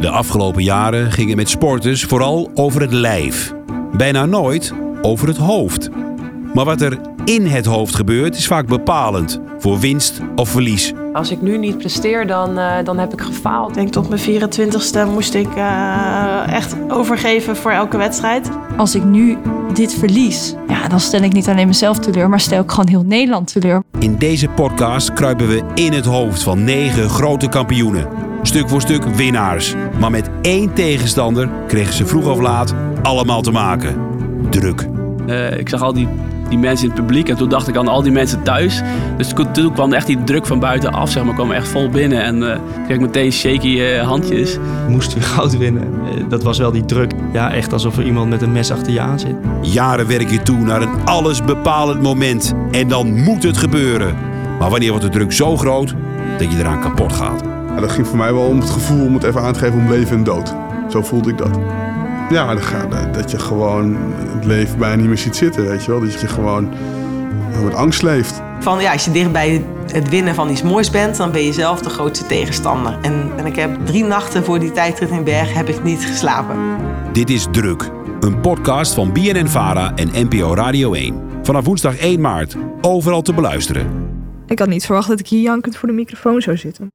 De afgelopen jaren ging het met sporters vooral over het lijf. Bijna nooit over het hoofd. Maar wat er in het hoofd gebeurt is vaak bepalend voor winst of verlies. Als ik nu niet presteer, dan, uh, dan heb ik gefaald. Ik denk tot mijn 24ste moest ik uh, echt overgeven voor elke wedstrijd. Als ik nu dit verlies, ja, dan stel ik niet alleen mezelf teleur, maar stel ik gewoon heel Nederland teleur. In deze podcast kruipen we in het hoofd van negen grote kampioenen. Stuk voor stuk winnaars. Maar met één tegenstander kregen ze vroeg of laat allemaal te maken. Druk. Uh, ik zag al die die mensen in het publiek. En toen dacht ik aan al die mensen thuis. Dus toen kwam echt die druk van buiten af, zeg maar, kwam echt vol binnen. En uh, kreeg ik meteen shaky uh, handjes. Moest weer goud winnen. Uh, dat was wel die druk. Ja, echt alsof er iemand met een mes achter je aan zit. Jaren werk je toe naar een allesbepalend moment. En dan moet het gebeuren. Maar wanneer wordt de druk zo groot dat je eraan kapot gaat? Ja, dat ging voor mij wel om het gevoel om het even aan te geven om leven en dood. Zo voelde ik dat. Ja, dat je gewoon het leven bijna niet meer ziet zitten, weet je wel. Dat je gewoon met angst leeft. Van ja, als je dicht bij het winnen van iets moois bent, dan ben je zelf de grootste tegenstander. En, en ik heb drie nachten voor die tijdrit in Berg heb ik niet geslapen. Dit is Druk, een podcast van BNN-VARA en NPO Radio 1. Vanaf woensdag 1 maart, overal te beluisteren. Ik had niet verwacht dat ik hier jankend voor de microfoon zou zitten.